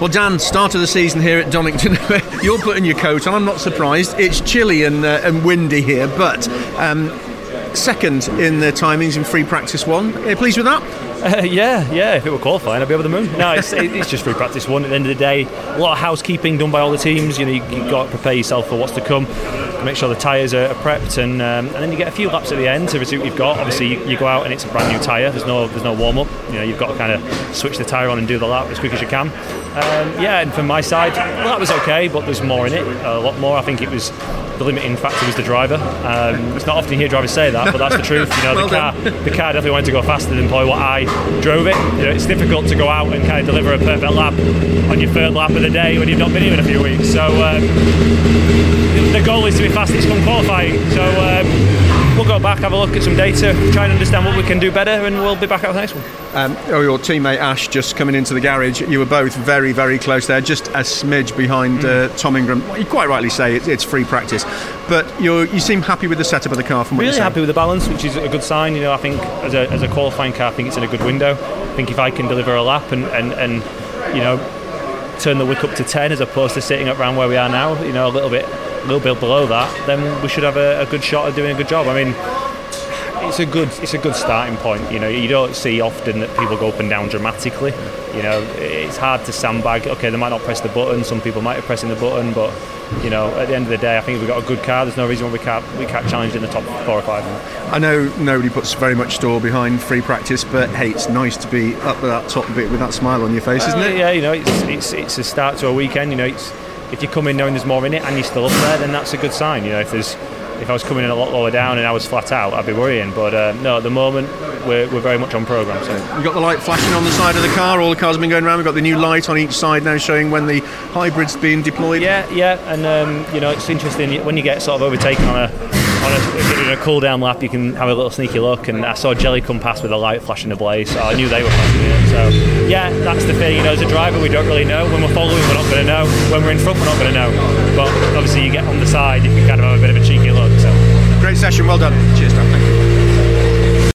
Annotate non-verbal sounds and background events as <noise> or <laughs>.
Well, Dan, start of the season here at Donington. <laughs> You're putting your coat on. I'm not surprised. It's chilly and, uh, and windy here, but um, second in the timings in free practice one. Are you pleased with that? Uh, yeah, yeah. If it were qualifying, I'd be over the moon. No, it's, it's just free practice one. At the end of the day, a lot of housekeeping done by all the teams. You know, you, have got to prepare yourself for what's to come. Make sure the tyres are, prepped, and um, and then you get a few laps at the end to see what you've got. Obviously, you, you, go out and it's a brand new tyre. There's no there's no warm up. You know, you've got to kind of switch the tyre on and do the lap as quick as you can. Um, yeah, and from my side, well, that was okay, but there's more in it. A lot more. I think it was the limiting factor was the driver. Um, it's not often you hear drivers say that, but that's the truth. You know, <laughs> well the car, the car definitely wanted to go faster than probably what I drove it. You know, it's difficult to go out and kind of deliver a perfect lap on your third lap of the day when you've not been here in a few weeks. So um, the goal is to be fastest from qualifying. So. Um, we'll go back, have a look at some data, try and understand what we can do better, and we'll be back out the next one. Um, oh, your teammate Ash just coming into the garage. You were both very, very close there, just a smidge behind uh, mm. Tom Ingram. You quite rightly say it, it's free practice, but you seem happy with the setup of the car. From what really happy with the balance, which is a good sign. You know, I think as a, as a qualifying car, I think it's in a good window. I think if I can deliver a lap and, and, and you know turn the wick up to 10 as opposed to sitting around where we are now, you know, a little bit little bit below that, then we should have a, a good shot at doing a good job. I mean, it's a good it's a good starting point. You know, you don't see often that people go up and down dramatically. You know, it's hard to sandbag. Okay, they might not press the button. Some people might be pressing the button, but you know, at the end of the day, I think if we've got a good car, there's no reason why we can't we can't challenge in the top four or five. I know nobody puts very much store behind free practice, but hey, it's nice to be up at that top bit with that smile on your face, isn't it? Yeah, you know, it's it's it's a start to a weekend. You know, it's if you come in knowing there's more in it and you're still up there, then that's a good sign. You know, if there's if I was coming in a lot lower down and I was flat out, I'd be worrying. But uh, no, at the moment we're, we're very much on program. So we've got the light flashing on the side of the car. All the cars have been going around. We've got the new light on each side now, showing when the hybrid's being deployed. Yeah, yeah, and um, you know it's interesting when you get sort of overtaken on a on a, a cool down lap, you can have a little sneaky look. And I saw Jelly come past with a light flashing ablaze, so I knew they were passing it. So yeah, that's the thing. You know, as a driver, we don't really know. When we're following, we're not going to know. When we're in front, we're not going to know. But obviously, you get on the side, you can kind of have a bit of a cheeky look. So great session, well done. Cheers, Dan.